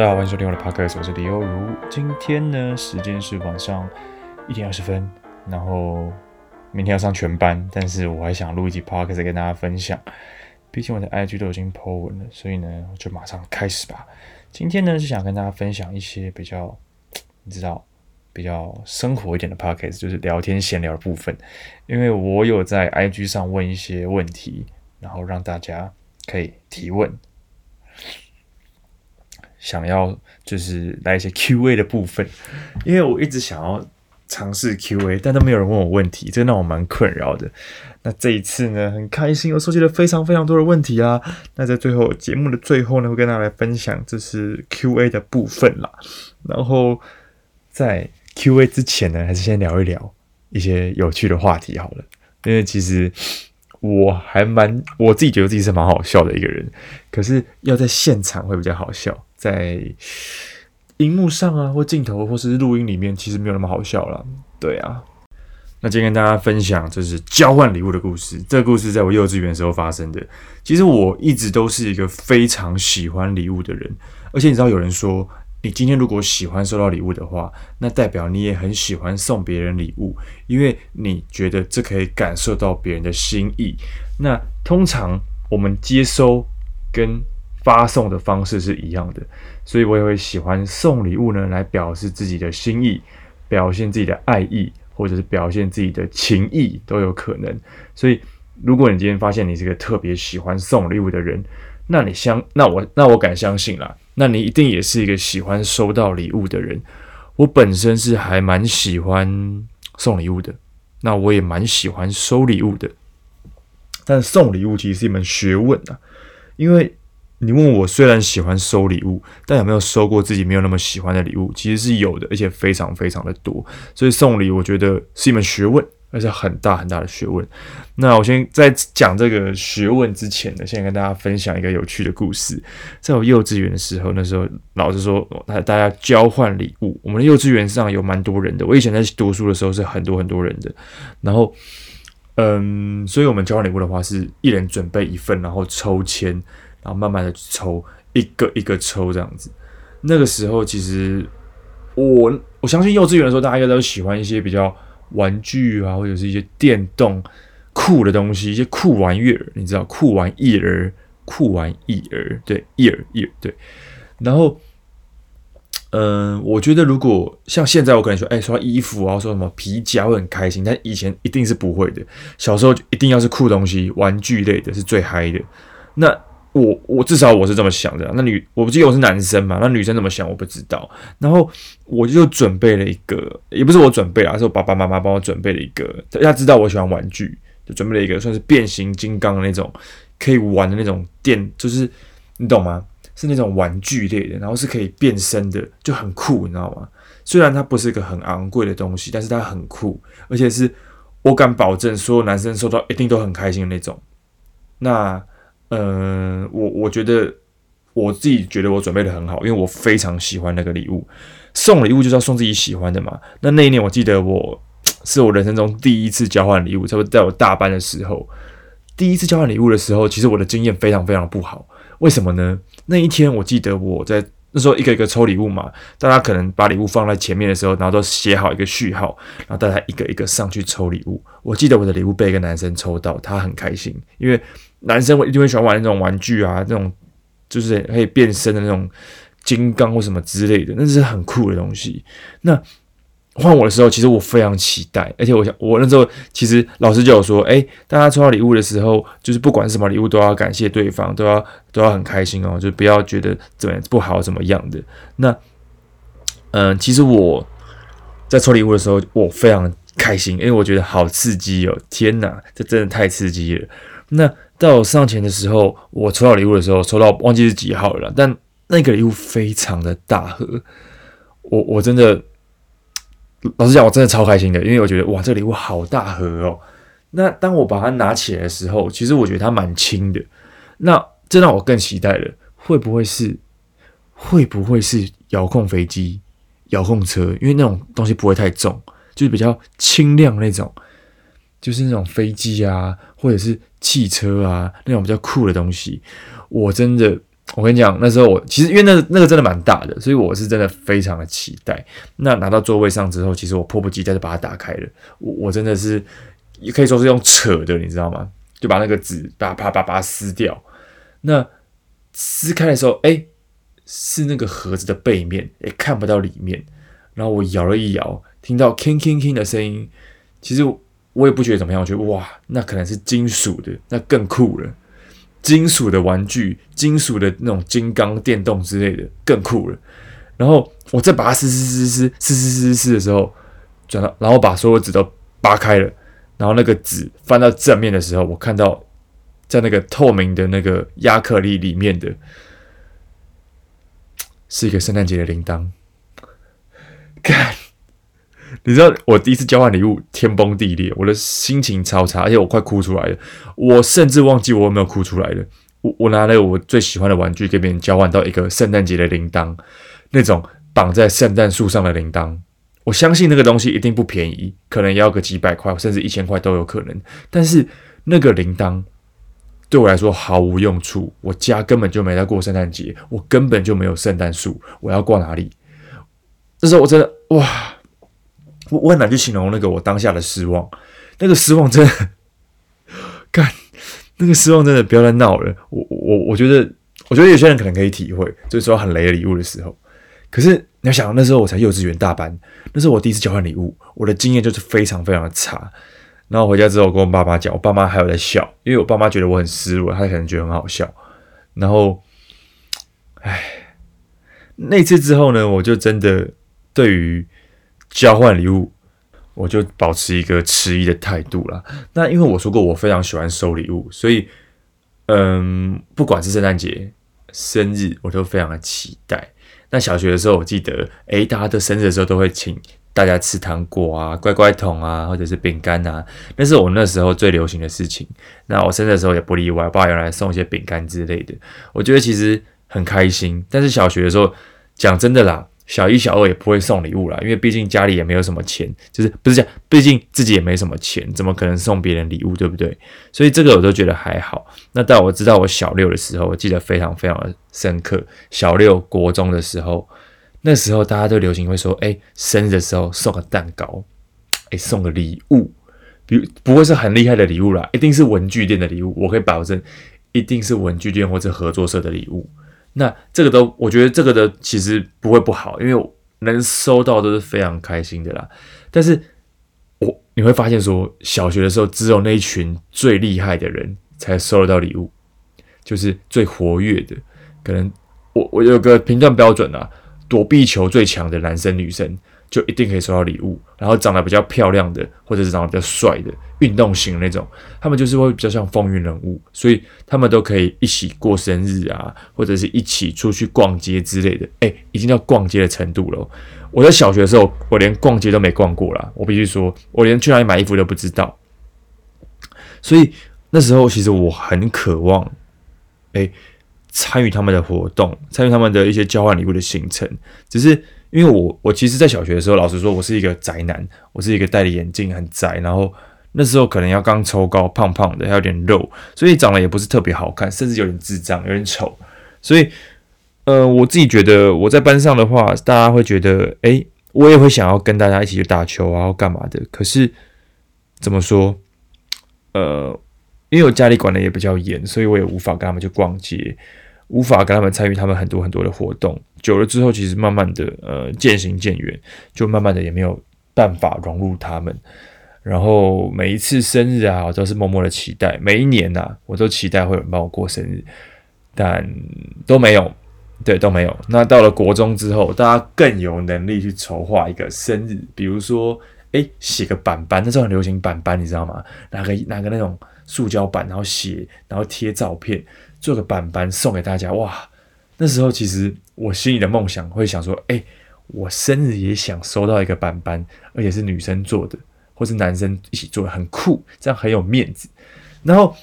大家好，欢迎收听我的 Podcast，我是李欧如。今天呢，时间是晚上一点二十分，然后明天要上全班，但是我还想录一集 Podcast 跟大家分享。毕竟我的 IG 都已经 po 文了，所以呢，就马上开始吧。今天呢，是想跟大家分享一些比较，你知道，比较生活一点的 Podcast，就是聊天闲聊的部分。因为我有在 IG 上问一些问题，然后让大家可以提问。想要就是来一些 Q&A 的部分，因为我一直想要尝试 Q&A，但都没有人问我问题，这让我蛮困扰的。那这一次呢，很开心，我收集了非常非常多的问题啊。那在最后节目的最后呢，会跟大家来分享这是 Q&A 的部分啦。然后在 Q&A 之前呢，还是先聊一聊一些有趣的话题好了，因为其实我还蛮我自己觉得自己是蛮好笑的一个人，可是要在现场会比较好笑。在荧幕上啊，或镜头，或是录音里面，其实没有那么好笑了。对啊，那今天跟大家分享就是交换礼物的故事。这个故事在我幼稚园的时候发生的。其实我一直都是一个非常喜欢礼物的人，而且你知道，有人说，你今天如果喜欢收到礼物的话，那代表你也很喜欢送别人礼物，因为你觉得这可以感受到别人的心意。那通常我们接收跟发送的方式是一样的，所以我也会喜欢送礼物呢，来表示自己的心意，表现自己的爱意，或者是表现自己的情意都有可能。所以，如果你今天发现你是个特别喜欢送礼物的人，那你相那我那我敢相信啦，那你一定也是一个喜欢收到礼物的人。我本身是还蛮喜欢送礼物的，那我也蛮喜欢收礼物的，但送礼物其实是一门学问啊，因为。你问我，虽然喜欢收礼物，但有没有收过自己没有那么喜欢的礼物？其实是有的，而且非常非常的多。所以送礼，我觉得是一门学问，而且很大很大的学问。那我先在讲这个学问之前呢，先跟大家分享一个有趣的故事。在我幼稚园的时候，那时候老师说，大家交换礼物。我们的幼稚园上有蛮多人的，我以前在读书的时候是很多很多人的。然后，嗯，所以我们交换礼物的话，是一人准备一份，然后抽签。然后慢慢的抽，一个一个抽这样子。那个时候其实我我相信幼稚园的时候，大家应该都喜欢一些比较玩具啊，或者是一些电动酷的东西，一些酷玩意儿，你知道酷玩意儿，酷玩意儿，对，意儿意儿，对。然后，嗯、我觉得如果像现在，我可能说，哎，说衣服啊，说什么皮夹，会很开心。但以前一定是不会的。小时候就一定要是酷东西，玩具类的是最嗨的。那我我至少我是这么想的，那女我不记得我是男生嘛，那女生怎么想我不知道。然后我就准备了一个，也不是我准备啊，是我爸爸妈妈帮我准备了一个。大家知道我喜欢玩具，就准备了一个算是变形金刚的那种可以玩的那种电，就是你懂吗？是那种玩具类的，然后是可以变身的，就很酷，你知道吗？虽然它不是一个很昂贵的东西，但是它很酷，而且是我敢保证所有男生收到一定都很开心的那种。那。嗯，我我觉得我自己觉得我准备的很好，因为我非常喜欢那个礼物。送礼物就是要送自己喜欢的嘛。那那一年我记得我是我人生中第一次交换礼物，差不多在我大班的时候，第一次交换礼物的时候，其实我的经验非常非常不好。为什么呢？那一天我记得我在那时候一个一个抽礼物嘛，大家可能把礼物放在前面的时候，然后都写好一个序号，然后大家一个一个上去抽礼物。我记得我的礼物被一个男生抽到，他很开心，因为。男生会一定会喜欢玩那种玩具啊，那种就是可以变身的那种金刚或什么之类的，那是很酷的东西。那换我的时候，其实我非常期待，而且我想，我那时候其实老师就有说，哎，大家抽到礼物的时候，就是不管什么礼物，都要感谢对方，都要都要很开心哦，就不要觉得怎么不好怎么样的。那嗯，其实我在抽礼物的时候，我非常开心，因为我觉得好刺激哦！天哪，这真的太刺激了。那到我上前的时候，我抽到礼物的时候，抽到忘记是几号了，但那个礼物非常的大盒，我我真的，老实讲，我真的超开心的，因为我觉得哇，这个礼物好大盒哦。那当我把它拿起来的时候，其实我觉得它蛮轻的，那这让我更期待了，会不会是会不会是遥控飞机、遥控车？因为那种东西不会太重，就是比较轻量那种。就是那种飞机啊，或者是汽车啊，那种比较酷的东西，我真的我跟你讲，那时候我其实因为那那个真的蛮大的，所以我是真的非常的期待。那拿到座位上之后，其实我迫不及待就把它打开了。我我真的是也可以说是用扯的，你知道吗？就把那个纸啪啪啪把它撕掉。那撕开的时候，哎、是那个盒子的背面，也、看不到里面。然后我摇了一摇，听到 king king king 的声音。其实我也不觉得怎么样，我觉得哇，那可能是金属的，那更酷了。金属的玩具，金属的那种金刚电动之类的，更酷了。然后我再把它撕撕撕撕撕撕撕撕的时候，转到，然后把所有纸都扒开了，然后那个纸翻到正面的时候，我看到在那个透明的那个亚克力里面的，是一个圣诞节的铃铛。看，你知道我第一次交换礼物，天崩地裂，我的心情超差，而且我快哭出来了。我甚至忘记我有没有哭出来了。我我拿了我最喜欢的玩具给别人交换到一个圣诞节的铃铛，那种绑在圣诞树上的铃铛。我相信那个东西一定不便宜，可能要个几百块，甚至一千块都有可能。但是那个铃铛对我来说毫无用处，我家根本就没在过圣诞节，我根本就没有圣诞树，我要挂哪里？那时候我真的哇，我很难去形容那个我当下的失望，那个失望真的，干，那个失望真的不要再闹了。我我我觉得，我觉得有些人可能可以体会，就是说很雷的礼物的时候。可是你要想，那时候我才幼稚园大班，那是我第一次交换礼物，我的经验就是非常非常的差。然后回家之后，我跟我爸妈讲，我爸妈还有在笑，因为我爸妈觉得我很失落，他可能觉得很好笑。然后，唉，那次之后呢，我就真的。对于交换礼物，我就保持一个迟疑的态度啦。那因为我说过我非常喜欢收礼物，所以嗯，不管是圣诞节、生日，我都非常的期待。那小学的时候，我记得，诶，大家的生日的时候都会请大家吃糖果啊、乖乖桶啊，或者是饼干啊，那是我那时候最流行的事情。那我生日的时候也不例外，我爸原来送一些饼干之类的，我觉得其实很开心。但是小学的时候，讲真的啦。小一、小二也不会送礼物啦，因为毕竟家里也没有什么钱，就是不是这样，毕竟自己也没什么钱，怎么可能送别人礼物，对不对？所以这个我都觉得还好。那到我知道我小六的时候，我记得非常非常的深刻。小六国中的时候，那时候大家都流行会说，哎，生日的时候送个蛋糕，哎，送个礼物，比如不会是很厉害的礼物啦，一定是文具店的礼物，我可以保证，一定是文具店或者合作社的礼物。那这个都，我觉得这个的其实不会不好，因为能收到都是非常开心的啦。但是我你会发现说，小学的时候只有那一群最厉害的人才收得到礼物，就是最活跃的。可能我我有个评断标准啊，躲避球最强的男生女生。就一定可以收到礼物，然后长得比较漂亮的，或者是长得比较帅的，运动型的那种，他们就是会比较像风云人物，所以他们都可以一起过生日啊，或者是一起出去逛街之类的。诶，已经到逛街的程度了。我在小学的时候，我连逛街都没逛过啦，我必须说，我连去哪里买衣服都不知道。所以那时候其实我很渴望，诶，参与他们的活动，参与他们的一些交换礼物的行程，只是。因为我我其实，在小学的时候，老实说，我是一个宅男，我是一个戴着眼镜很宅，然后那时候可能要刚抽高，胖胖的，还有点肉，所以长得也不是特别好看，甚至有点智障，有点丑。所以，呃，我自己觉得我在班上的话，大家会觉得，诶，我也会想要跟大家一起去打球啊，或干嘛的。可是怎么说？呃，因为我家里管的也比较严，所以我也无法跟他们去逛街。无法跟他们参与他们很多很多的活动，久了之后，其实慢慢的，呃，渐行渐远，就慢慢的也没有办法融入他们。然后每一次生日啊，我都是默默的期待，每一年呐、我都期待会有人帮我过生日，但都没有，对，都没有。那到了国中之后，大家更有能力去筹划一个生日，比如说，诶，写个板板，那时候很流行板板，你知道吗？拿个拿个那种塑胶板，然后写，然后贴照片。做个板板送给大家哇！那时候其实我心里的梦想会想说，哎、我生日也想收到一个板板，而且是女生做的，或是男生一起做的，很酷，这样很有面子。然后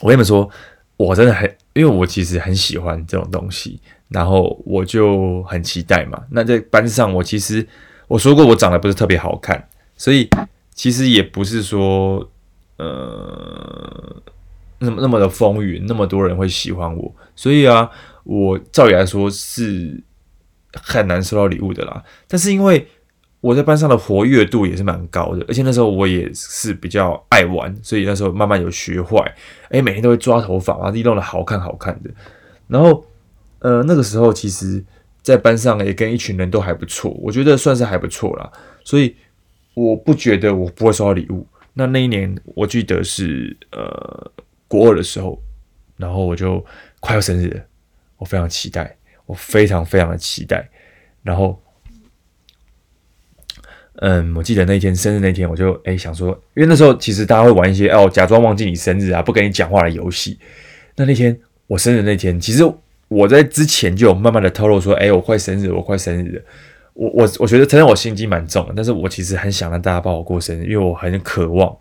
我跟你们说，我真的很，因为我其实很喜欢这种东西，然后我就很期待嘛。那在班上，我其实我说过我长得不是特别好看，所以其实也不是说，呃。那么那么的风云，那么多人会喜欢我，所以啊，我照理来说是很难收到礼物的啦。但是因为我在班上的活跃度也是蛮高的，而且那时候我也是比较爱玩，所以那时候慢慢有学坏，哎，每天都会抓头发，把自己弄得好看好看的。然后，呃，那个时候其实，在班上也跟一群人都还不错，我觉得算是还不错啦。所以我不觉得我不会收到礼物。那那一年我记得是呃国二的时候，然后我就快要生日了，我非常期待，我非常非常的期待，然后。嗯，我记得那天生日那天，我就诶想说，因为那时候其实大家会玩一些哦，假装忘记你生日啊，不跟你讲话的游戏。那那天我生日那天，其实我在之前就有慢慢的透露说，诶，我快生日，我快生日了。我我我觉得，承认我心机蛮重的，但是我其实很想让大家帮我过生日，因为我很渴望。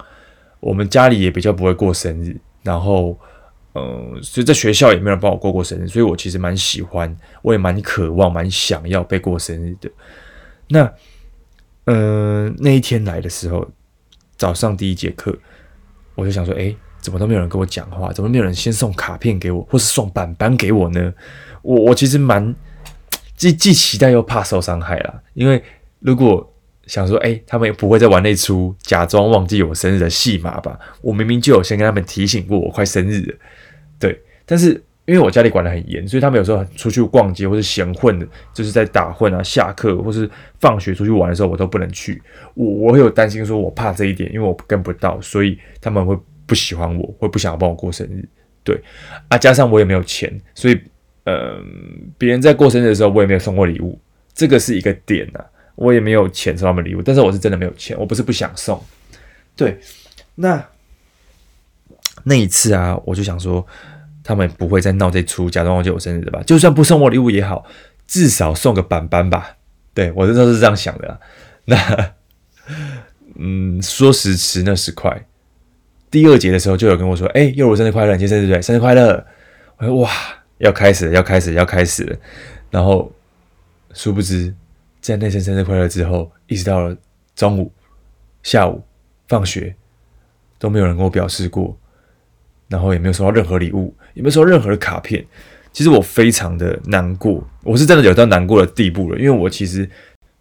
我们家里也比较不会过生日，然后嗯，所以在学校也没有人帮我过过生日，所以我其实蛮喜欢，我也蛮渴望，蛮想要被过生日的。那。嗯、那一天来的时候，早上第一节课，我就想说，诶，怎么都没有人跟我讲话？怎么没有人先送卡片给我，或是送板板给我呢？我我其实蛮既既期待又怕受伤害啦，因为如果想说，诶，他们也不会再玩那出假装忘记我生日的戏码吧？我明明就有先跟他们提醒过我快生日了，对，但是。因为我家里管得很严，所以他们有时候出去逛街或是闲混的，就是在打混啊，下课或是放学出去玩的时候，我都不能去。我我会有担心，说我怕这一点，因为我跟不到，所以他们会不喜欢我，会不想要帮我过生日。对啊，加上我也没有钱，所以嗯、别人在过生日的时候，我也没有送过礼物，这个是一个点呐、啊。我也没有钱送他们礼物，但是我是真的没有钱，我不是不想送。对，那那一次啊，我就想说。他们不会再闹这出，假装忘记我生日的吧？就算不送我礼物也好，至少送个板板吧。对，我那时候是这样想的啦。那，嗯，说时迟，那时快。第二节的时候，就有跟我说：“哎、又我生日快乐！你今天生日对？生日快乐！”我说：“哇，要开始了，要开始了，要开始了。”然后，殊不知，在那声生日快乐之后，一直到了中午、下午、放学，都没有人跟我表示过。然后也没有收到任何礼物，也没收任何的卡片。其实我非常的难过，我是真的有到难过的地步了。因为我其实，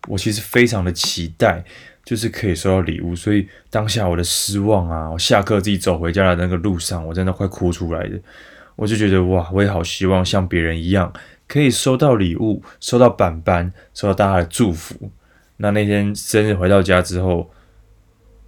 我其实非常的期待，就是可以收到礼物。所以当下我的失望啊，我下课自己走回家的那个路上，我真的快哭出来的。我就觉得哇，我也好希望像别人一样，可以收到礼物，收到板板，收到大家的祝福。那那天生日回到家之后。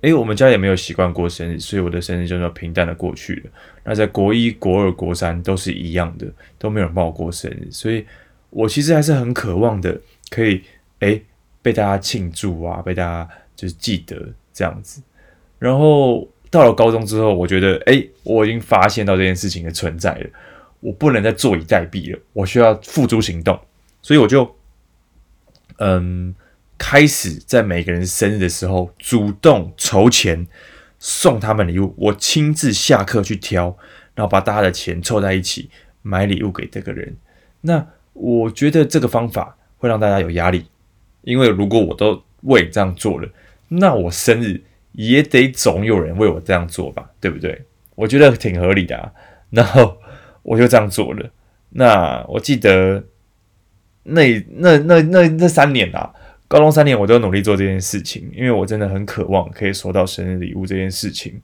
诶，我们家也没有习惯过生日，所以我的生日就那么平淡的过去了。那在国一、国二、国三都是一样的，都没有人帮我过生日，所以我其实还是很渴望的，可以诶被大家庆祝啊，被大家就是记得这样子。然后到了高中之后，我觉得诶，我已经发现到这件事情的存在了，我不能再坐以待毙了，我需要付诸行动，所以我就嗯。开始在每个人生日的时候主动筹钱送他们礼物，我亲自下课去挑，然后把大家的钱凑在一起买礼物给这个人。那我觉得这个方法会让大家有压力，因为如果我都为这样做了，那我生日也得总有人为我这样做吧，对不对？我觉得挺合理的啊。然后我就这样做了。那我记得那那那那那三年啊。高中三年，我都努力做这件事情，因为我真的很渴望可以收到生日礼物这件事情。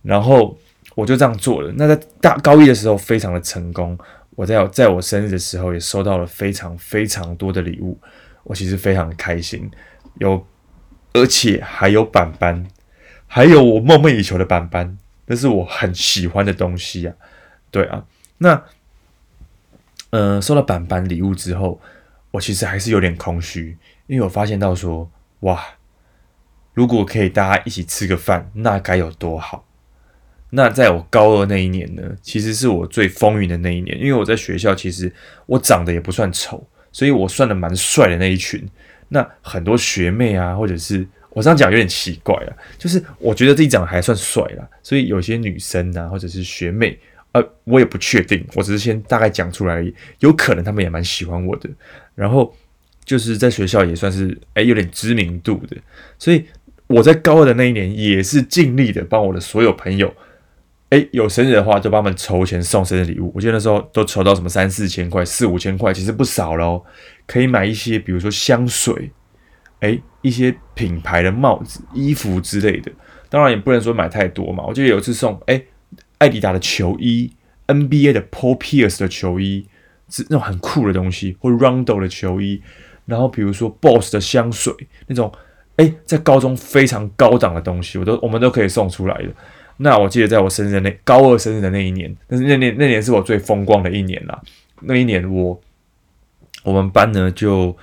然后我就这样做了。那在大高一的时候，非常的成功。我在在我生日的时候，也收到了非常非常多的礼物。我其实非常开心，有而且还有板板，还有我梦寐以求的板板，那是我很喜欢的东西啊。对啊，那嗯、呃，收到板板礼物之后，我其实还是有点空虚。因为我发现到说，哇，如果可以大家一起吃个饭，那该有多好！那在我高二那一年呢，其实是我最风云的那一年。因为我在学校，其实我长得也不算丑，所以我算的蛮帅的那一群。那很多学妹啊，或者是我这样讲有点奇怪啊，就是我觉得自己长得还算帅啦，所以有些女生啊，或者是学妹，呃，我也不确定，我只是先大概讲出来而已，有可能他们也蛮喜欢我的。然后。就是在学校也算是诶有点知名度的，所以我在高二的那一年也是尽力的帮我的所有朋友哎，有生日的话，就帮他们筹钱送生日礼物。我记得那时候都筹到什么三四千块、四五千块，其实不少了哦。可以买一些，比如说香水，哎，一些品牌的帽子、衣服之类的。当然也不能说买太多嘛。我记得有一次送，哎，艾迪达的球衣、NBA 的 Paul Pierce 的球衣，是那种很酷的东西，或 Rondo 的球衣。然后比如说 Boss 的香水，那种哎，在高中非常高档的东西，我都我们都可以送出来的。那我记得在我生日的那高二生日的那一年，但是那年那年是我最风光的一年啦。那一年我我们班呢就，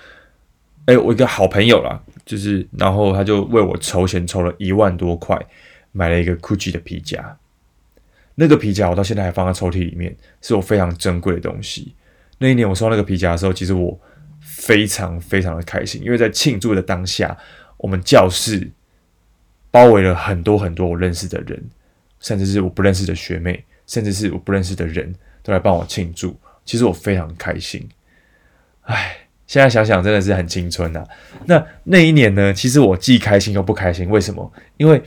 哎，我一个好朋友啦，就是然后他就为我筹钱筹了一万多块，买了一个 Gucci 的皮夹。那个皮夹我到现在还放在抽屉里面，是我非常珍贵的东西。那一年我收到那个皮夹的时候，其实我非常非常的开心，因为在庆祝的当下，我们教室包围了很多很多我认识的人。甚至是我不认识的学妹，甚至是我不认识的人都来帮我庆祝，其实我非常开心。唉，现在想想真的是很青春呐、那那一年呢，其实我既开心又不开心。为什么？因为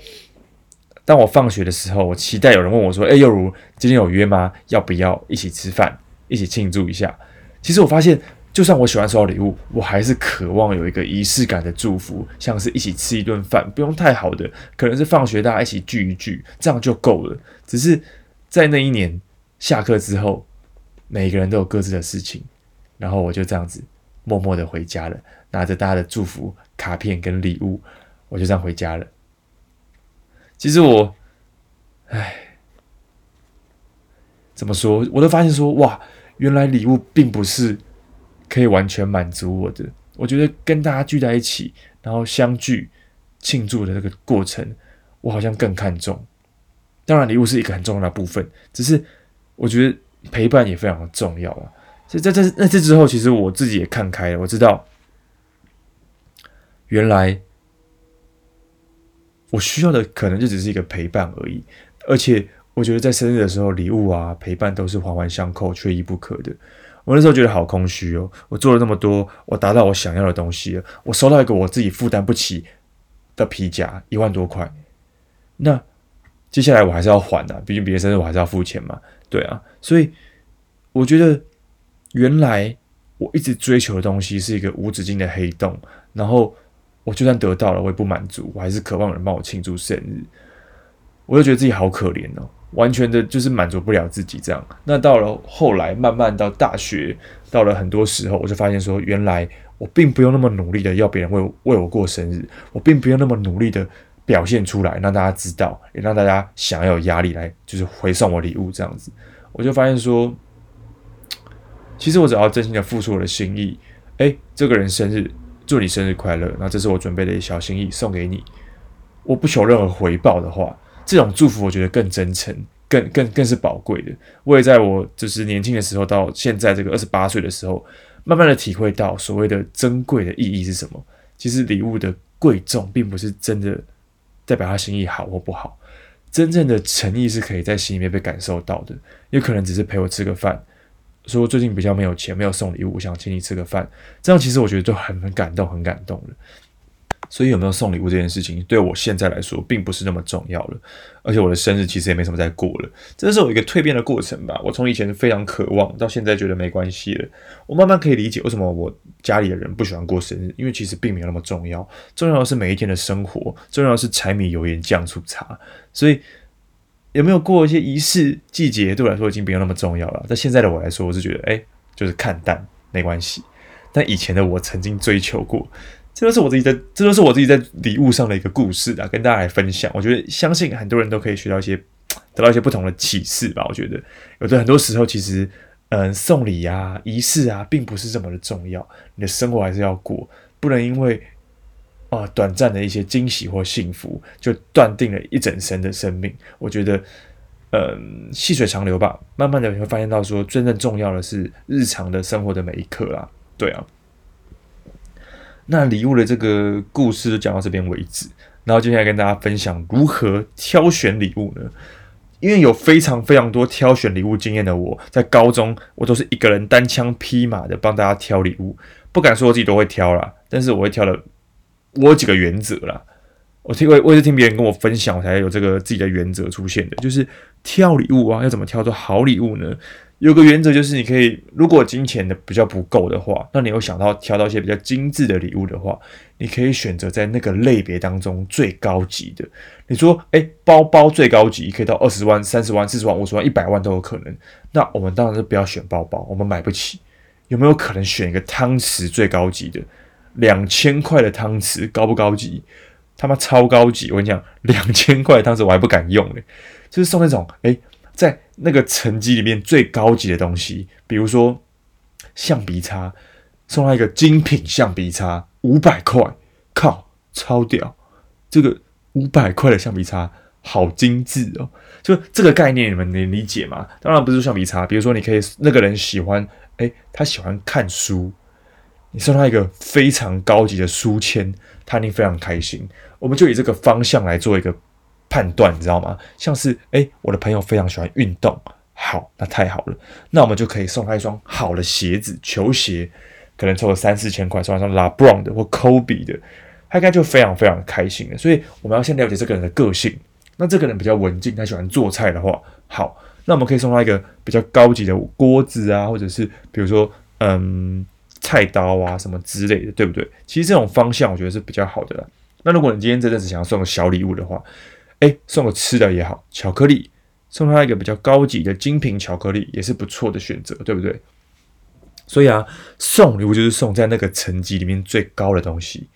当我放学的时候，我期待有人问我说：“诶，又如今天有约吗？要不要一起吃饭，一起庆祝一下？”其实我发现。就算我喜欢收到礼物，我还是渴望有一个仪式感的祝福，像是一起吃一顿饭，不用太好的，可能是放学大家一起聚一聚，这样就够了。只是在那一年下课之后，每个人都有各自的事情，然后我就这样子默默的回家了，拿着大家的祝福卡片跟礼物，我就这样回家了。其实我，唉，怎么说？我都发现说，哇，原来礼物并不是。可以完全满足我的，我觉得跟大家聚在一起，然后相聚庆祝的这个过程，我好像更看重。当然，礼物是一个很重要的部分，只是我觉得陪伴也非常的重要啊。所以在这那这之后，其实我自己也看开了，我知道原来我需要的可能就只是一个陪伴而已。而且，我觉得在生日的时候，礼物啊、陪伴都是环环相扣、缺一不可的。我那时候觉得好空虚哦，我做了那么多，我达到我想要的东西了，我收到一个我自己负担不起的皮夹，一万多块，那接下来我还是要还的，毕竟别人生日我还是要付钱嘛，对啊，所以我觉得原来我一直追求的东西是一个无止境的黑洞，然后我就算得到了，我也不满足，我还是渴望有人帮我庆祝生日，我就觉得自己好可怜哦。完全的就是满足不了自己这样，那到了后来，慢慢到大学，到了很多时候，我就发现说，原来我并不用那么努力的要别人为为我过生日，我并不用那么努力的表现出来，让大家知道，也让大家想要有压力来就是回送我礼物这样子，我就发现说，其实我只要真心的付出我的心意，诶，这个人生日，祝你生日快乐，那这是我准备的小心意送给你，我不求任何回报的话。这种祝福我觉得更真诚，更更更是宝贵的。我也在我就是年轻的时候，到现在这个二十八岁的时候，慢慢的体会到所谓的珍贵的意义是什么。其实礼物的贵重，并不是真的代表他心意好或不好，真正的诚意是可以在心里面被感受到的。有可能只是陪我吃个饭，说最近比较没有钱，没有送礼物，我想请你吃个饭，这样其实我觉得就很很感动，很感动了。所以有没有送礼物这件事情，对我现在来说并不是那么重要了。而且我的生日其实也没什么在过了，这是我一个蜕变的过程吧。我从以前非常渴望，到现在觉得没关系了。我慢慢可以理解为什么我家里的人不喜欢过生日，因为其实并没有那么重要。重要的是每一天的生活，重要的是柴米油盐酱醋茶。所以有没有过一些仪式季节，对我来说已经没有那么重要了。但现在的我来说，我是觉得哎，就是看淡没关系。但以前的我曾经追求过。这都是我自己在，这都是我自己在礼物上的一个故事啊，跟大家来分享。我觉得相信很多人都可以学到一些，得到一些不同的启示吧。我觉得有的很多时候，其实，嗯，送礼啊、仪式啊，并不是这么的重要。你的生活还是要过，不能因为啊短暂的一些惊喜或幸福，就断定了一整生的生命。我觉得，嗯，细水长流吧。慢慢的你会发现到说，真正重要的是日常的生活的每一刻啊。对啊。那礼物的这个故事就讲到这边为止，然后接下来跟大家分享如何挑选礼物呢？因为有非常非常多挑选礼物经验的我，在高中我都是一个人单枪匹马的帮大家挑礼物，不敢说我自己都会挑啦，但是我会挑的，我有几个原则啦。我听我我也是听别人跟我分享，我才有这个自己的原则出现的，就是挑礼物啊，要怎么挑出好礼物呢？有个原则就是，你可以如果金钱的比较不够的话，那你有想到挑到一些比较精致的礼物的话，你可以选择在那个类别当中最高级的。你说，诶，包包最高级可以到二十万、三十万、四十万、五十万、一百万都有可能。那我们当然是不要选包包，我们买不起。有没有可能选一个汤匙最高级的？两千块的汤匙高不高级？他妈超高级！我跟你讲，两千块的汤匙我还不敢用嘞，就是送那种诶。在那个层级里面最高级的东西，比如说橡皮擦，送他一个精品橡皮擦，五百块，靠，超屌！这个五百块的橡皮擦好精致哦，就这个概念你们能理解吗？当然不是橡皮擦，比如说你可以那个人喜欢，诶，他喜欢看书，你送他一个非常高级的书签，他一定非常开心。我们就以这个方向来做一个。判断你知道吗？像是诶，我的朋友非常喜欢运动，好，那太好了，那我们就可以送他一双好的鞋子，球鞋，可能凑个三四千块，送一双 LeBron 的或 Kobe 的，他应该就非常非常开心了。所以我们要先了解这个人的个性。那这个人比较文静，他喜欢做菜的话，好，那我们可以送他一个比较高级的锅子啊，或者是比如说嗯菜刀啊什么之类的，对不对？其实这种方向我觉得是比较好的啦。那如果你今天真的是想要送个小礼物的话，哎，送个吃的也好，巧克力，送他一个比较高级的精品巧克力也是不错的选择，对不对？所以啊，送礼物就是送在那个层级里面最高的东西，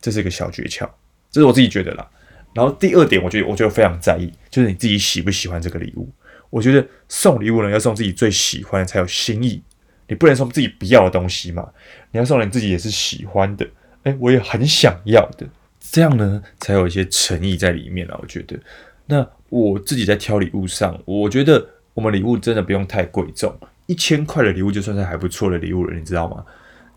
这是一个小诀窍，这是我自己觉得啦。然后第二点，我觉得我就非常在意，就是你自己喜不喜欢这个礼物。我觉得送礼物呢，要送自己最喜欢才有新意，你不能送自己不要的东西嘛，你要送你自己也是喜欢的，哎，我也很想要的。这样呢，才有一些诚意在里面啊。我觉得，那我自己在挑礼物上，我觉得我们礼物真的不用太贵重，一千块的礼物就算是还不错的礼物了，你知道吗？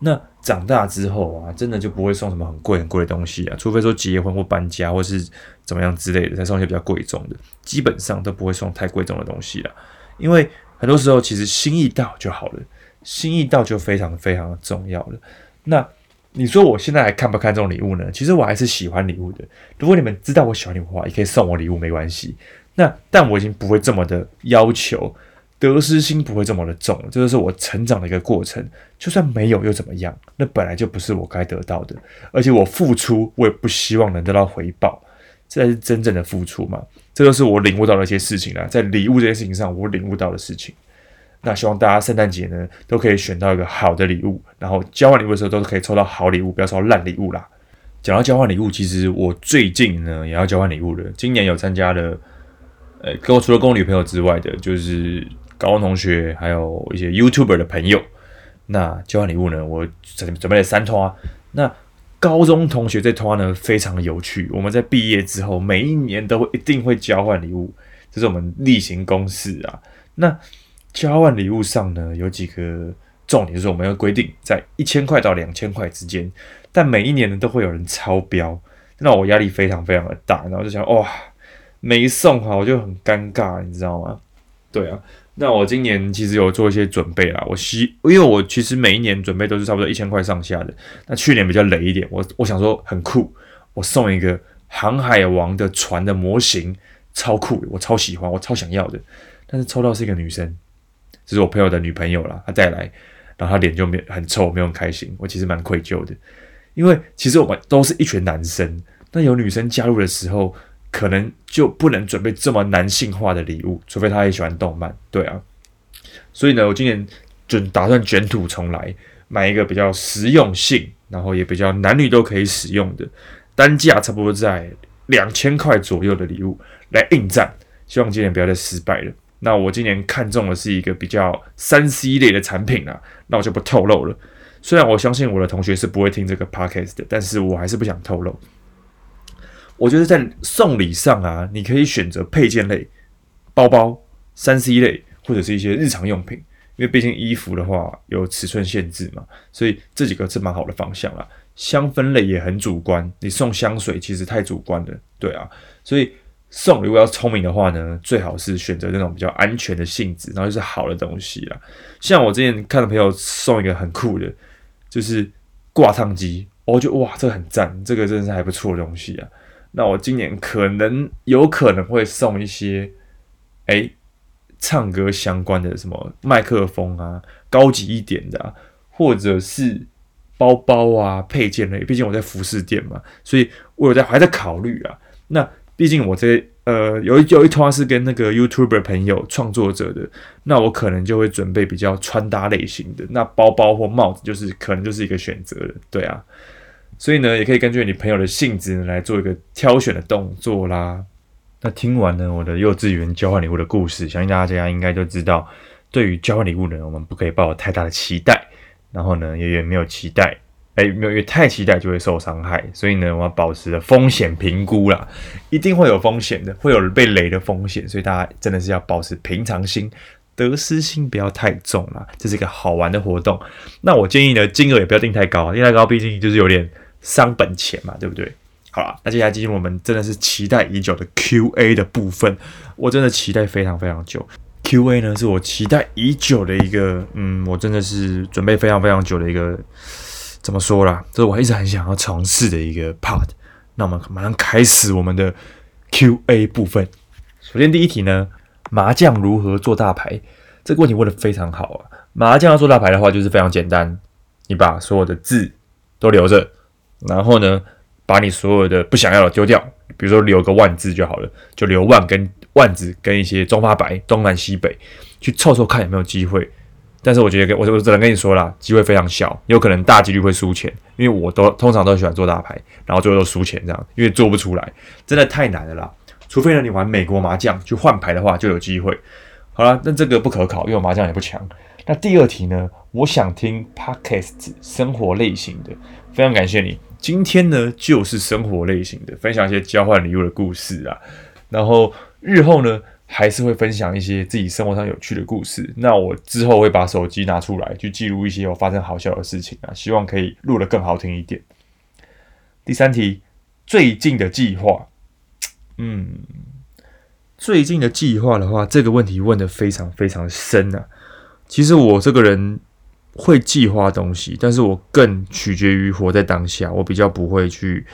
那长大之后啊，真的就不会送什么很贵很贵的东西啊，除非说结婚或搬家或是怎么样之类的，才送一些比较贵重的，基本上都不会送太贵重的东西了，因为很多时候其实心意到就好了，心意到就非常非常的重要了。那。你说我现在还看不看这种礼物呢？其实我还是喜欢礼物的。如果你们知道我喜欢礼物的话，也可以送我礼物，没关系。那但我已经不会这么的要求，得失心不会这么的重。这就是我成长的一个过程。就算没有又怎么样？那本来就不是我该得到的。而且我付出，我也不希望能得到回报。这才是真正的付出嘛。这就是我领悟到的一些事情啦，在礼物这件事情上，我领悟到的事情。那希望大家圣诞节呢都可以选到一个好的礼物，然后交换礼物的时候都是可以抽到好礼物，不要抽烂礼物啦。讲到交换礼物，其实我最近呢也要交换礼物了。今年有参加了，呃，跟我除了跟我女朋友之外的，就是高中同学，还有一些 YouTuber 的朋友。那交换礼物呢，我准准备了三拖。那高中同学这拖呢非常有趣，我们在毕业之后每一年都会一定会交换礼物，这是我们例行公事啊。那交换礼物上呢，有几个重点，就是我们要规定在一千块到两千块之间，但每一年呢都会有人超标，那我压力非常非常的大，然后就想哇，没送好我就很尴尬，你知道吗？对啊，那我今年其实有做一些准备啦，我希因为我其实每一年准备都是差不多一千块上下的，那去年比较雷一点，我我想说很酷，我送一个航海王的船的模型，超酷，我超喜欢，我超想要的，但是抽到是一个女生。这是我朋友的女朋友啦，她带来，然后她脸就没很臭，没有很开心。我其实蛮愧疚的，因为其实我们都是一群男生，那有女生加入的时候，可能就不能准备这么男性化的礼物，除非她也喜欢动漫，对啊。所以呢，我今年就打算卷土重来，买一个比较实用性，然后也比较男女都可以使用的，单价差不多在两千块左右的礼物来应战。希望今年不要再失败了。那我今年看中的是一个比较三 C 类的产品啊，那我就不透露了。虽然我相信我的同学是不会听这个 podcast 的，但是我还是不想透露。我觉得在送礼上啊，你可以选择配件类、包包、三 C 类或者是一些日常用品，因为毕竟衣服的话有尺寸限制嘛，所以这几个是蛮好的方向啦。香氛类也很主观，你送香水其实太主观了，对啊，所以。送如果要聪明的话呢，最好是选择那种比较安全的性质，然后就是好的东西啦。像我之前看到朋友送一个很酷的，就是挂烫机，我觉得哇，这个很赞，这个真的是还不错的东西啊。那我今年可能有可能会送一些，哎，唱歌相关的什么麦克风啊，高级一点的，或者是包包啊、配件类。毕竟我在服饰店嘛，所以我有在还在考虑啊。那毕竟我这呃有一有一团是跟那个 YouTuber 朋友创作者的，那我可能就会准备比较穿搭类型的。那包包或帽子就是可能就是一个选择了，对啊。所以呢，也可以根据你朋友的性质来做一个挑选的动作啦。那听完呢我的幼稚园交换礼物的故事，相信大家应该都知道，对于交换礼物呢，我们不可以抱有太大的期待，然后呢，也也没有期待，哎，没有，因为太期待就会受伤害。所以呢，我要保持着风险评估啦，一定会有风险的，会有被雷的风险，所以大家真的是要保持平常心，得失心不要太重啦。这是一个好玩的活动。那我建议呢，金额也不要定太高，定太高毕竟就是有点。伤本钱嘛，对不对？好了，那接下来进入我们真的是期待已久的 Q&A 的部分。我真的期待非常非常久。Q&A 呢，是我期待已久的一个，嗯，我真的是准备非常非常久的一个，怎么说啦？这是我一直很想要尝试的一个 part。那我们马上开始我们的 Q&A 部分。首先第一题呢，麻将如何做大牌？这个问题问得非常好啊。麻将要做大牌的话，就是非常简单，你把所有的字都留着。然后呢，把你所有的不想要的丢掉，比如说留个万字就好了，就留万跟万字跟一些中发白、东南西北去凑凑看有没有机会。但是我觉得，我我只能跟你说啦，机会非常小，有可能大几率会输钱，因为我都通常都喜欢做大牌，然后最后都输钱这样，因为做不出来，真的太难了啦。除非呢，你玩美国麻将去换牌的话，就有机会。好了，那这个不可考，因为我麻将也不强。那第二题呢，我想听 Podcast 生活类型的，非常感谢你。今天呢，就是生活类型的，分享一些交换礼物的故事啊。然后日后呢，还是会分享一些自己生活上有趣的故事。那我之后会把手机拿出来，去记录一些我发生好笑的事情啊，希望可以录得更好听一点。第三题，最近的计划，嗯，最近的计划的话，这个问题问得非常非常深啊。其实我这个人。会计划东西，但是我更取决于活在当下。我比较不会去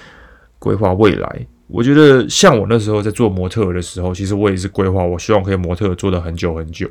规划未来。我觉得像我那时候在做模特的时候，其实我也是规划，我希望可以模特做的很久很久。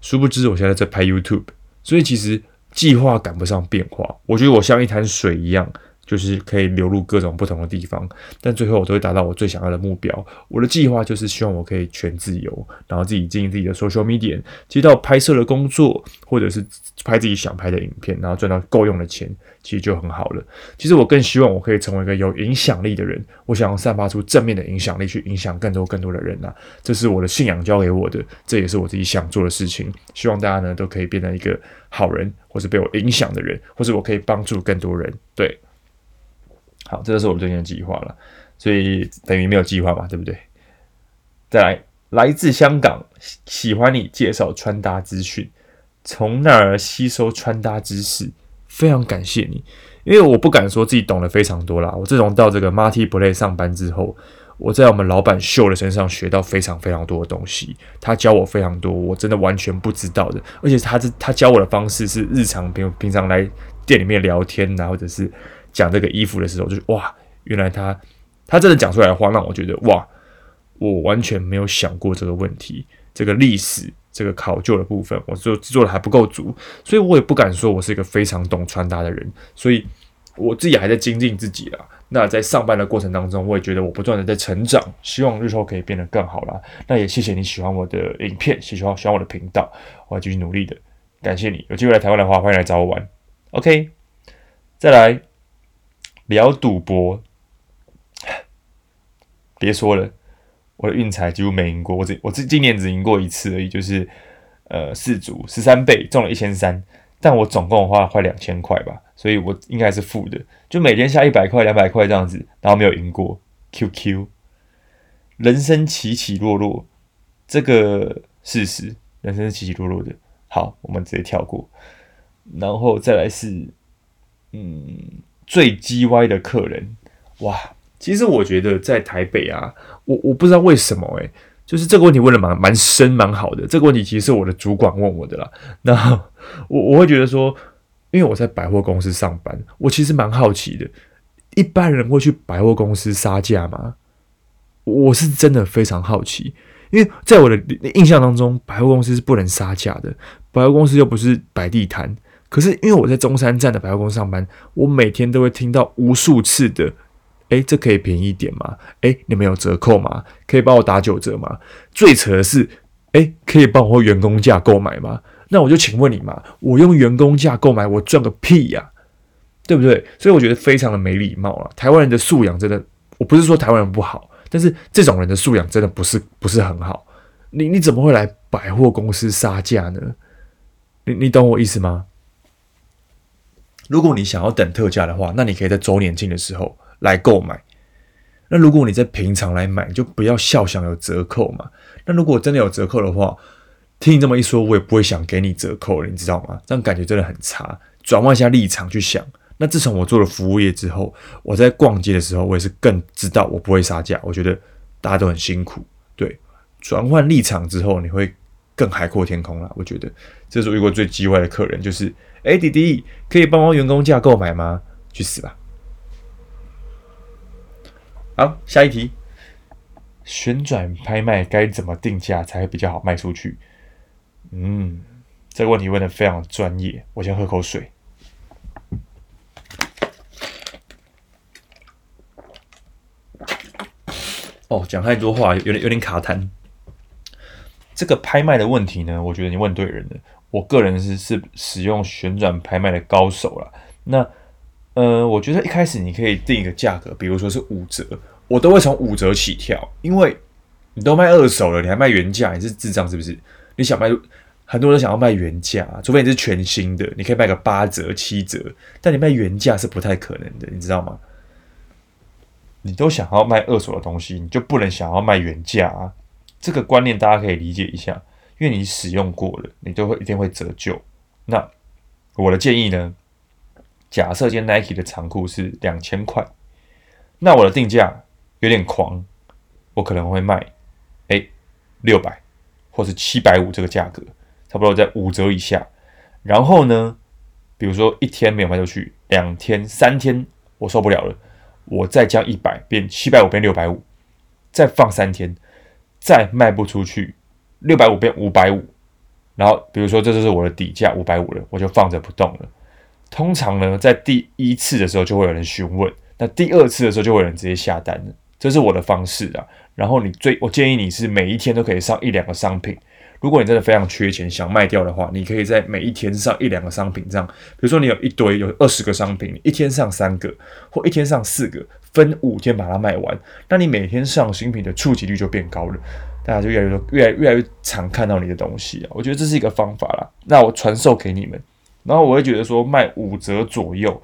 殊不知我现在在拍 YouTube，所以其实计划赶不上变化。我觉得我像一潭水一样。就是可以流入各种不同的地方，但最后我都会达到我最想要的目标。我的计划就是希望我可以全自由，然后自己经营自己的 social media，接到拍摄的工作，或者是拍自己想拍的影片，然后赚到够用的钱，其实就很好了。其实我更希望我可以成为一个有影响力的人，我想要散发出正面的影响力，去影响更多更多的人呐。这是我的信仰教给我的，这也是我自己想做的事情。希望大家呢都可以变成一个好人，或是被我影响的人，或是我可以帮助更多人。对。好，这就是我们最近的计划了，所以等于没有计划嘛，对不对？再来，来自香港，喜欢你介绍穿搭资讯，从那儿吸收穿搭知识，非常感谢你。因为我不敢说自己懂得非常多啦，我自从到这个 Marty Play 上班之后，我在我们老板秀的身上学到非常非常多的东西，他教我非常多，我真的完全不知道的，而且他是他教我的方式是日常平平常来店里面聊天呐，或者是。讲这个衣服的时候，就是哇，原来他他真的讲出来的话，让我觉得哇，我完全没有想过这个问题。这个历史，这个考究的部分，我做做的还不够足，所以我也不敢说我是一个非常懂穿搭的人。所以我自己还在精进自己啦。那在上班的过程当中，我也觉得我不断的在成长，希望日后可以变得更好啦。那也谢谢你喜欢我的影片，喜欢喜欢我的频道，我会继续努力的。感谢你，有机会来台湾的话，欢迎来找我玩。OK，再来。聊赌博，别说了，我的运彩几乎没赢过，我只我这今年只赢过一次而已，就是呃四组十三倍中了一千三，但我总共花了快两千块吧，所以我应该是负的，就每天下一百块两百块这样子，然后没有赢过。QQ，人生起起落落，这个事实，人生是起起落落的。好，我们直接跳过，然后再来是，嗯。最叽歪的客人，哇！其实我觉得在台北啊，我我不知道为什么诶、就是这个问题问的蛮蛮深蛮好的。这个问题其实是我的主管问我的啦。那我我会觉得说，因为我在百货公司上班，我其实蛮好奇的。一般人会去百货公司杀价吗？我是真的非常好奇，因为在我的印象当中，百货公司是不能杀价的。百货公司又不是摆地摊。可是因为我在中山站的百货公司上班，我每天都会听到无数次的：“诶，这可以便宜一点吗？诶，你们有折扣吗？可以帮我打九折吗？”最扯的是：“诶，可以帮我员工价购买吗？”那我就请问你嘛，我用员工价购买，我赚个屁呀，对不对？所以我觉得非常的没礼貌了。台湾人的素养真的，我不是说台湾人不好，但是这种人的素养真的不是不是很好。你你怎么会来百货公司杀价呢？你你懂我意思吗？如果你想要等特价的话，那你可以在周年庆的时候来购买。那如果你在平常来买，你就不要笑想有折扣嘛。那如果真的有折扣的话，听你这么一说，我也不会想给你折扣了，你知道吗？这样感觉真的很差。转换一下立场去想，那自从我做了服务业之后，我在逛街的时候，我也是更知道我不会杀价。我觉得大家都很辛苦，对。转换立场之后，你会更海阔天空了。我觉得这是我遇过最机歪的客人，就是，哎，弟弟，可以帮我员工价购买吗？去死吧！好，下一题，旋转拍卖该怎么定价才会比较好卖出去？嗯，这个问题问得非常专业。我先喝口水。哦，讲太多话，有点有点卡痰。这个拍卖的问题呢，我觉得你问对人了。我个人是是使用旋转拍卖的高手啦。那呃，我觉得一开始你可以定一个价格，比如说是五折，我都会从五折起跳，因为你都卖二手了，你还卖原价，你是智障是不是？你想卖，很多人想要卖原价，除非你是全新的，你可以卖个八折、七折，但你卖原价是不太可能的，你知道吗？你都想要卖二手的东西，你就不能想要卖原价啊！这个观念大家可以理解一下，因为你使用过了，你都会一定会折旧。那我的建议呢？假设今天 Nike 的长裤是两千块，那我的定价有点狂，我可能会卖哎六百。或是七百五这个价格，差不多在五折以下。然后呢，比如说一天没有卖出去，两天、三天我受不了了，我再降一百，变七百五，变六百五，再放三天，再卖不出去，六百五变五百五。然后比如说这就是我的底价五百五了，我就放着不动了。通常呢，在第一次的时候就会有人询问，那第二次的时候就会有人直接下单了。这是我的方式啊。然后你最，我建议你是每一天都可以上一两个商品。如果你真的非常缺钱，想卖掉的话，你可以在每一天上一两个商品，这样。比如说你有一堆有二十个商品，你一天上三个，或一天上四个，分五天把它卖完，那你每天上新品的触及率就变高了，大家就越来越多，越来越来越常看到你的东西啊。我觉得这是一个方法啦。那我传授给你们，然后我会觉得说卖五折左右。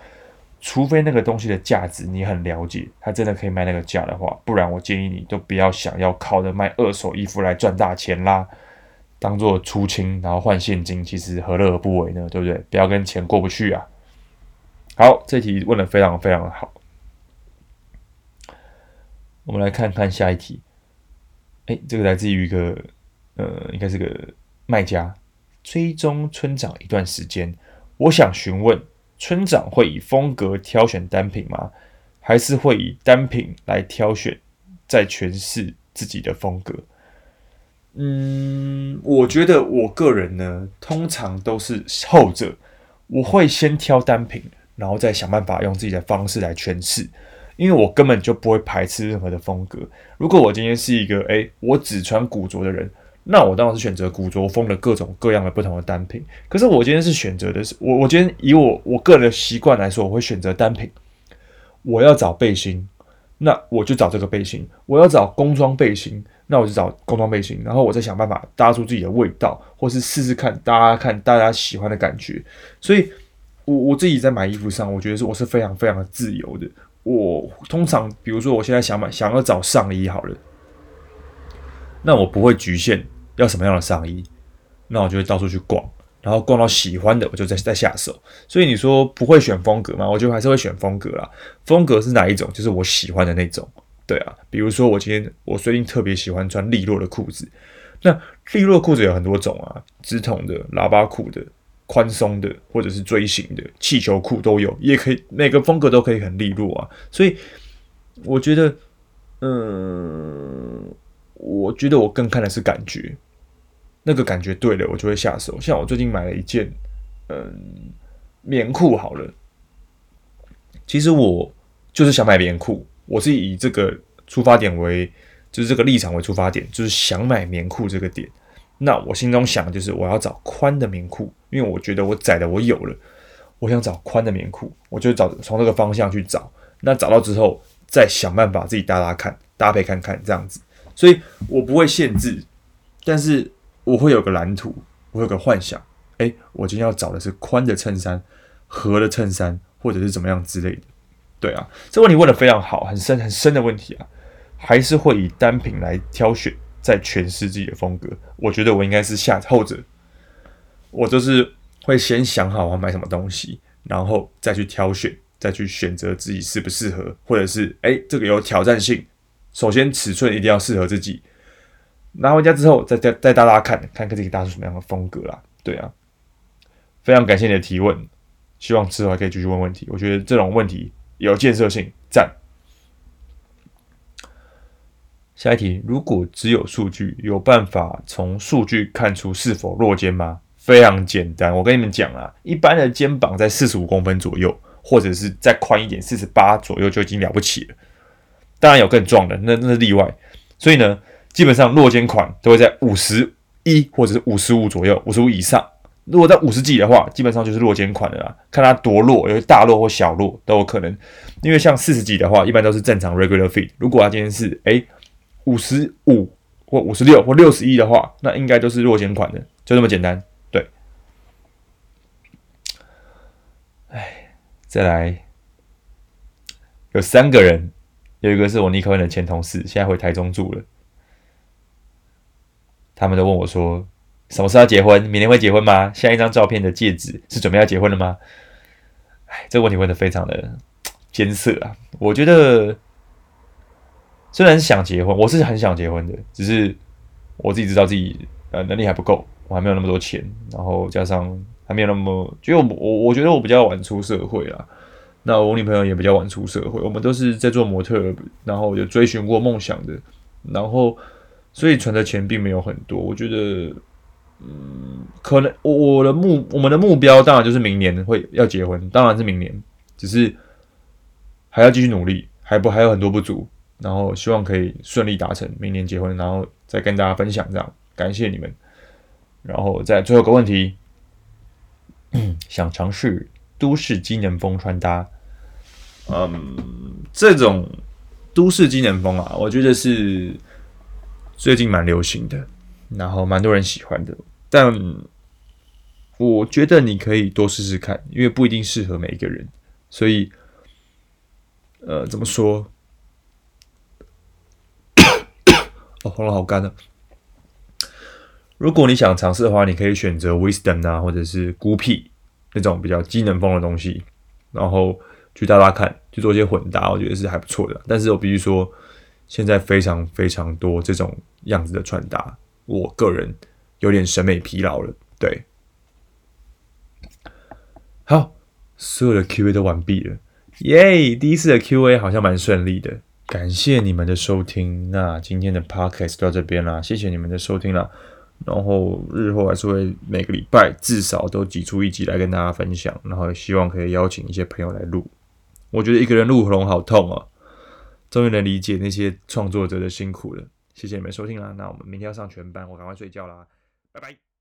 除非那个东西的价值你很了解，它真的可以卖那个价的话，不然我建议你都不要想要靠着卖二手衣服来赚大钱啦，当做出清然后换现金，其实何乐而不为呢？对不对？不要跟钱过不去啊！好，这题问的非常非常好，我们来看看下一题。哎，这个来自于一个呃，应该是个卖家，追踪村长一段时间，我想询问。村长会以风格挑选单品吗？还是会以单品来挑选，再诠释自己的风格？嗯，我觉得我个人呢，通常都是后者。我会先挑单品，然后再想办法用自己的方式来诠释，因为我根本就不会排斥任何的风格。如果我今天是一个诶，我只穿古着的人。那我当然是选择古着风的各种各样的不同的单品。可是我今天是选择的是我，我今天以我我个人的习惯来说，我会选择单品。我要找背心，那我就找这个背心；我要找工装背心，那我就找工装背心。然后我再想办法搭出自己的味道，或是试试看大家看大家喜欢的感觉。所以，我我自己在买衣服上，我觉得是我是非常非常的自由的。我通常比如说我现在想买想要找上衣好了，那我不会局限。要什么样的上衣，那我就会到处去逛，然后逛到喜欢的，我就再再下手。所以你说不会选风格吗？我觉得还是会选风格啦。风格是哪一种？就是我喜欢的那种。对啊，比如说我今天我最近特别喜欢穿利落的裤子。那利落裤子有很多种啊，直筒的、喇叭裤的、宽松的，或者是锥形的气球裤都有，也可以每个风格都可以很利落啊。所以我觉得，嗯，我觉得我更看的是感觉，那个感觉对了，我就会下手。像我最近买了一件，嗯，棉裤好了。其实我就是想买棉裤，我是以这个出发点为，就是这个立场为出发点，就是想买棉裤这个点。那我心中想的就是我要找宽的棉裤，因为我觉得我窄的我有了，我想找宽的棉裤，我就找从这个方向去找。那找到之后，再想办法自己搭搭看，搭配看看这样子。所以我不会限制，但是我会有个蓝图，我有个幻想。哎，我今天要找的是宽的衬衫、合的衬衫，或者是怎么样之类的。对啊，这问题问得非常好，很深很深的问题啊，还是会以单品来挑选。在诠释自己的风格，我觉得我应该是下后者。我就是会先想好我要买什么东西，然后再去挑选，再去选择自己适不适合，或者是哎，这个有挑战性。首先尺寸一定要适合自己，拿回家之后再再再大家看看看自己搭出什么样的风格啦。对啊，非常感谢你的提问，希望之后还可以继续问问题。我觉得这种问题有建设性，赞。下一题，如果只有数据，有办法从数据看出是否落肩吗？非常简单，我跟你们讲啊，一般的肩膀在四十五公分左右，或者是再宽一点，四十八左右就已经了不起了。当然有更壮的，那那是例外。所以呢，基本上落肩款都会在五十一或者是五十五左右，五十五以上。如果在五十几的话，基本上就是落肩款的啦。看它多落，有大落或小落都有可能。因为像四十几的话，一般都是正常 regular fit。如果它今天是诶五十五或五十六或六十一的话，那应该都是落肩款的，就这么简单。对，哎，再来，有三个人，有一个是我尼克的前同事，现在回台中住了。他们都问我说，什么时候要结婚？明年会结婚吗？下一张照片的戒指是准备要结婚了吗？哎，这个问题问得非常的 艰涩啊，我觉得。虽然是想结婚，我是很想结婚的，只是我自己知道自己呃能力还不够，我还没有那么多钱，然后加上还没有那么，就我我我觉得我比较晚出社会啦，那我女朋友也比较晚出社会，我们都是在做模特，然后有追寻过梦想的，然后所以存的钱并没有很多，我觉得嗯，可能我我的目我们的目标当然就是明年会要结婚，当然是明年，只是还要继续努力，还不还有很多不足。然后希望可以顺利达成明年结婚，然后再跟大家分享这样，感谢你们。然后再最后一个问题，想尝试都市机能风穿搭。嗯，这种都市机能风啊，我觉得是最近蛮流行的，然后蛮多人喜欢的。但我觉得你可以多试试看，因为不一定适合每一个人。所以，呃，怎么说？哦，喉咙好干啊！如果你想尝试的话，你可以选择 Wisdom 啊，或者是孤僻那种比较机能风的东西，然后去搭搭看，去做一些混搭，我觉得是还不错的。但是我必须说，现在非常非常多这种样子的穿搭，我个人有点审美疲劳了。对，好，所有的 Q&A 都完毕了，耶！第一次的 Q&A 好像蛮顺利的。感谢你们的收听，那今天的 podcast 到这边啦，谢谢你们的收听啦。然后日后还是会每个礼拜至少都挤出一集来跟大家分享，然后希望可以邀请一些朋友来录。我觉得一个人录喉咙好痛啊，终于能理解那些创作者的辛苦了。谢谢你们收听啦，那我们明天要上全班，我赶快睡觉啦，拜拜。